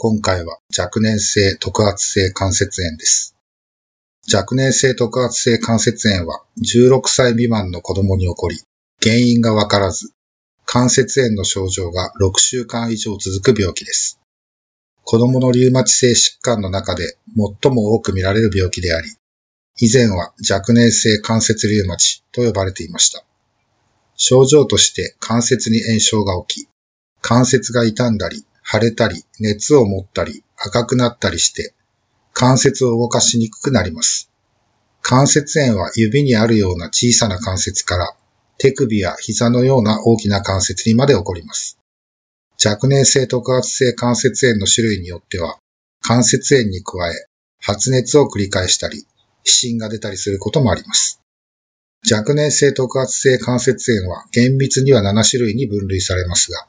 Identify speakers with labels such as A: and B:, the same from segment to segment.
A: 今回は若年性特圧性関節炎です。若年性特圧性関節炎は16歳未満の子供に起こり、原因がわからず、関節炎の症状が6週間以上続く病気です。子供のリウマチ性疾患の中で最も多く見られる病気であり、以前は若年性関節リウマチと呼ばれていました。症状として関節に炎症が起き、関節が傷んだり、腫れたり、熱を持ったり、赤くなったりして、関節を動かしにくくなります。関節炎は指にあるような小さな関節から、手首や膝のような大きな関節にまで起こります。若年性特圧性関節炎の種類によっては、関節炎に加え、発熱を繰り返したり、皮疹が出たりすることもあります。若年性特圧性関節炎は厳密には7種類に分類されますが、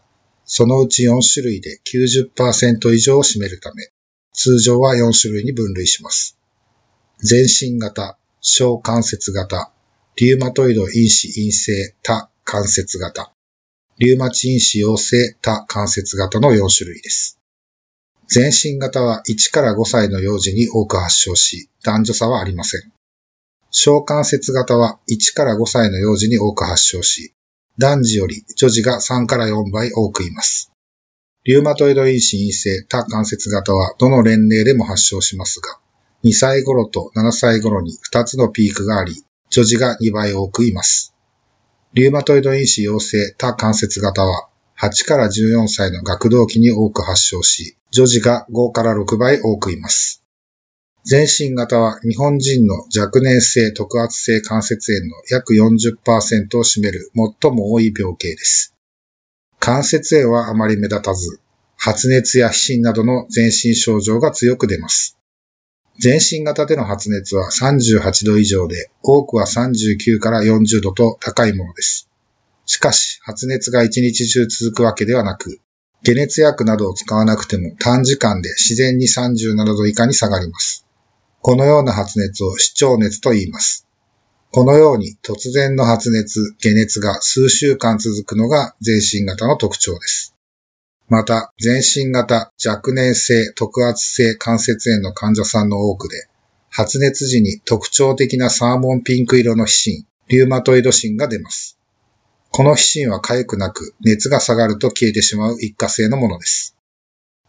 A: そのうち4種類で90%以上を占めるため、通常は4種類に分類します。全身型、小関節型、リウマトイド因子陰性多関節型、リウマチ因子陽性多関節型の4種類です。全身型は1から5歳の幼児に多く発症し、男女差はありません。小関節型は1から5歳の幼児に多く発症し、男児より女児が3から4倍多くいます。リウマトイド因子陰性多関節型はどの年齢でも発症しますが、2歳頃と7歳頃に2つのピークがあり、女児が2倍多くいます。リウマトイド因子陽性多関節型は8から14歳の学童期に多く発症し、女児が5から6倍多くいます。全身型は日本人の若年性特圧性関節炎の約40%を占める最も多い病形です。関節炎はあまり目立たず、発熱や皮疹などの全身症状が強く出ます。全身型での発熱は38度以上で、多くは39から40度と高いものです。しかし、発熱が一日中続くわけではなく、解熱薬などを使わなくても短時間で自然に37度以下に下がります。このような発熱を視聴熱と言います。このように突然の発熱、解熱が数週間続くのが全身型の特徴です。また、全身型若年性特圧性関節炎の患者さんの多くで、発熱時に特徴的なサーモンピンク色の皮疹、リウマトイド疹が出ます。この皮疹は痒くなく、熱が下がると消えてしまう一過性のものです。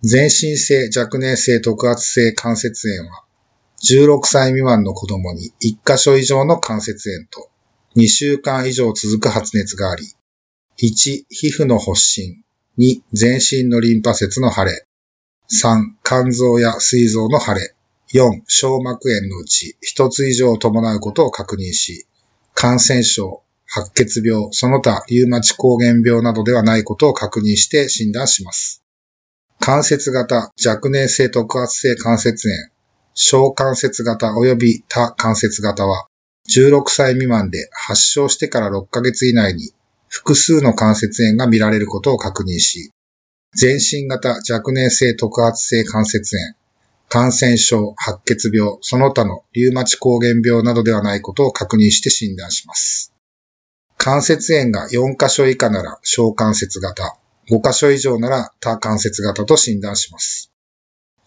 A: 全身性若年性特圧性関節炎は、16歳未満の子供に1箇所以上の関節炎と2週間以上続く発熱があり、1、皮膚の発疹、2、全身のリンパ節の腫れ、3、肝臓や膵臓の腫れ、4、小膜炎のうち1つ以上を伴うことを確認し、感染症、白血病、その他リウマチ抗原病などではないことを確認して診断します。関節型若年性特圧性関節炎、小関節型及び多関節型は、16歳未満で発症してから6ヶ月以内に複数の関節炎が見られることを確認し、全身型若年性特圧性関節炎、感染症、白血病、その他のリウマチ抗原病などではないことを確認して診断します。関節炎が4箇所以下なら小関節型、5箇所以上なら多関節型と診断します。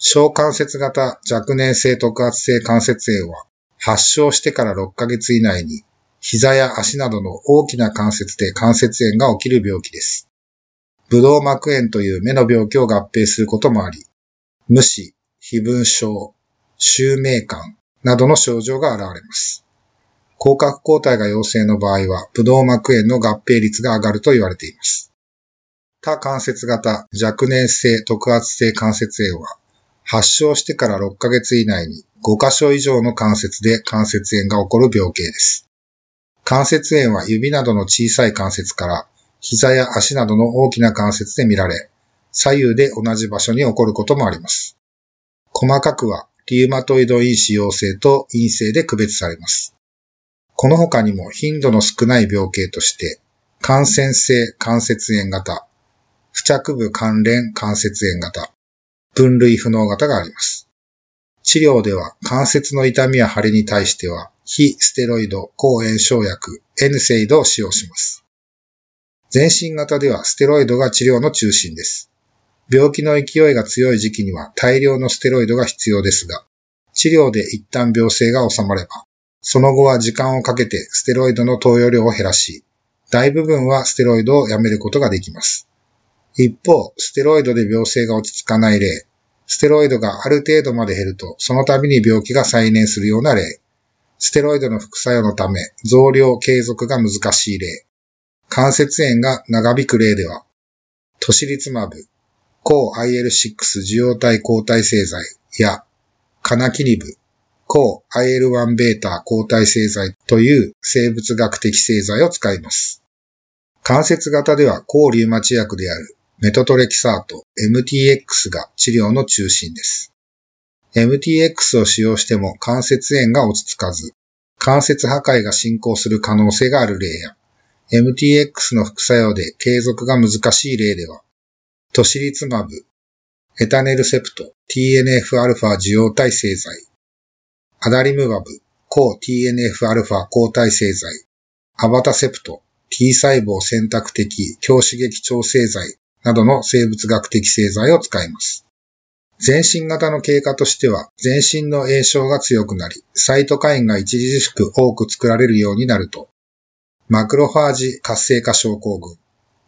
A: 小関節型若年性特圧性関節炎は発症してから6ヶ月以内に膝や足などの大きな関節で関節炎が起きる病気です。ブドウ膜炎という目の病気を合併することもあり、無視、非分症、周明感などの症状が現れます。広角抗体が陽性の場合は、ブドウ膜炎の合併率が上がると言われています。多関節型若年性特圧性関節炎は、発症してから6ヶ月以内に5箇所以上の関節で関節炎が起こる病形です。関節炎は指などの小さい関節から膝や足などの大きな関節で見られ、左右で同じ場所に起こることもあります。細かくはリウマトイド因子陽性と陰性で区別されます。この他にも頻度の少ない病形として、感染性関節炎型、付着部関連関節炎型、分類不能型があります。治療では関節の痛みや腫れに対しては、非ステロイド抗炎症薬、エヌセイドを使用します。全身型ではステロイドが治療の中心です。病気の勢いが強い時期には大量のステロイドが必要ですが、治療で一旦病性が収まれば、その後は時間をかけてステロイドの投与量を減らし、大部分はステロイドをやめることができます。一方、ステロイドで病性が落ち着かない例、ステロイドがある程度まで減ると、その度に病気が再燃するような例、ステロイドの副作用のため増量継続が難しい例、関節炎が長引く例では、トシリツマブ、抗 IL6 受容体抗体製剤や、カナキニブ、抗 IL1β 抗体製剤という生物学的製剤を使います。関節型では抗リウマチ薬であるメトトレキサート MTX が治療の中心です。MTX を使用しても関節炎が落ち着かず、関節破壊が進行する可能性がある例や、MTX の副作用で継続が難しい例では、トシリツマブ、エタネルセプト、TNF-α 受容体製剤、アダリムバブ、抗 TNF-α 抗体製剤、アバタセプト、T 細胞選択的強刺激調整剤などの生物学的製剤を使います。全身型の経過としては、全身の炎症が強くなり、サイトカインが著しく多く作られるようになると、マクロファージ活性化症候群、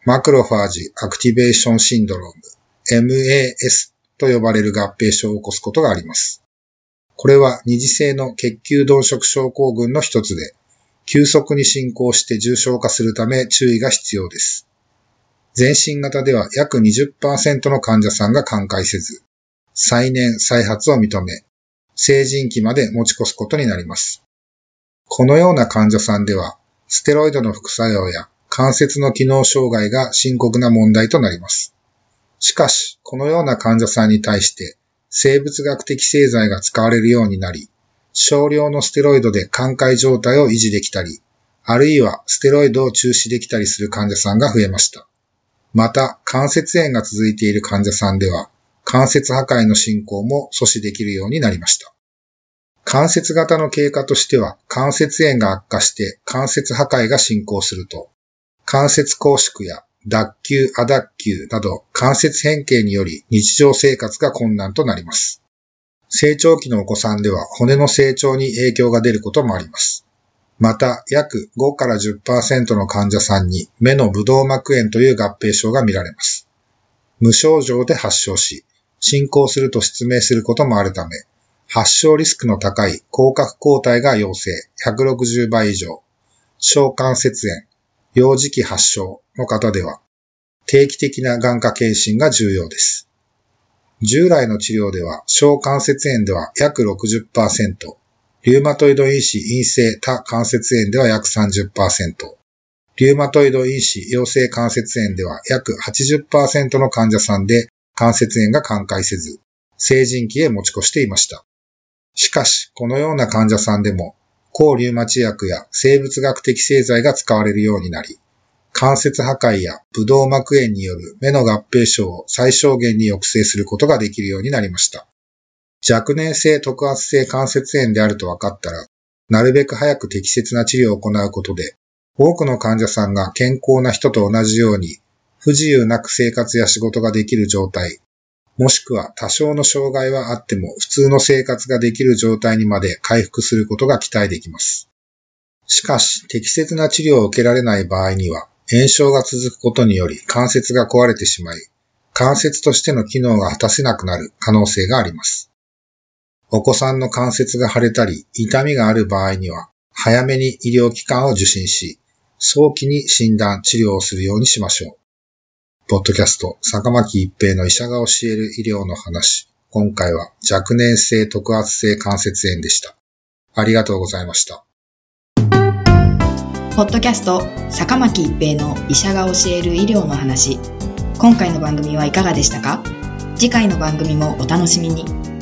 A: Macrophage Activation Syndrome、MAS と呼ばれる合併症を起こすことがあります。これは二次性の血球貪食症候群の一つで、急速に進行して重症化するため注意が必要です。全身型では約20%の患者さんが寛解せず、再燃再発を認め、成人期まで持ち越すことになります。このような患者さんでは、ステロイドの副作用や関節の機能障害が深刻な問題となります。しかし、このような患者さんに対して生物学的製剤が使われるようになり、少量のステロイドで寛解状態を維持できたり、あるいはステロイドを中止できたりする患者さんが増えました。また、関節炎が続いている患者さんでは、関節破壊の進行も阻止できるようになりました。関節型の経過としては、関節炎が悪化して関節破壊が進行すると、関節拘縮や脱臼、亜脱臼など関節変形により日常生活が困難となります。成長期のお子さんでは骨の成長に影響が出ることもあります。また、約5から10%の患者さんに目のブドウ膜炎という合併症が見られます。無症状で発症し、進行すると失明することもあるため、発症リスクの高い広角抗体が陽性160倍以上、小関節炎、幼児期発症の方では、定期的な眼科検診が重要です。従来の治療では、小関節炎では約60%、リウマトイド因子陰性多関節炎では約30%、リウマトイド因子陽性関節炎では約80%の患者さんで関節炎が寛解せず、成人期へ持ち越していました。しかし、このような患者さんでも、抗リュウマチ薬や生物学的製剤が使われるようになり、関節破壊やブドウ膜炎による目の合併症を最小限に抑制することができるようになりました。若年性特圧性関節炎であると分かったら、なるべく早く適切な治療を行うことで、多くの患者さんが健康な人と同じように、不自由なく生活や仕事ができる状態、もしくは多少の障害はあっても普通の生活ができる状態にまで回復することが期待できます。しかし、適切な治療を受けられない場合には、炎症が続くことにより関節が壊れてしまい、関節としての機能が果たせなくなる可能性があります。お子さんの関節が腫れたり、痛みがある場合には、早めに医療機関を受診し、早期に診断、治療をするようにしましょう。ポッドキャスト、坂巻一平の医者が教える医療の話。今回は若年性特圧性関節炎でした。ありがとうございました。
B: ポッドキャスト、坂巻一平の医者が教える医療の話。今回の番組はいかがでしたか？次回の番組もお楽しみに。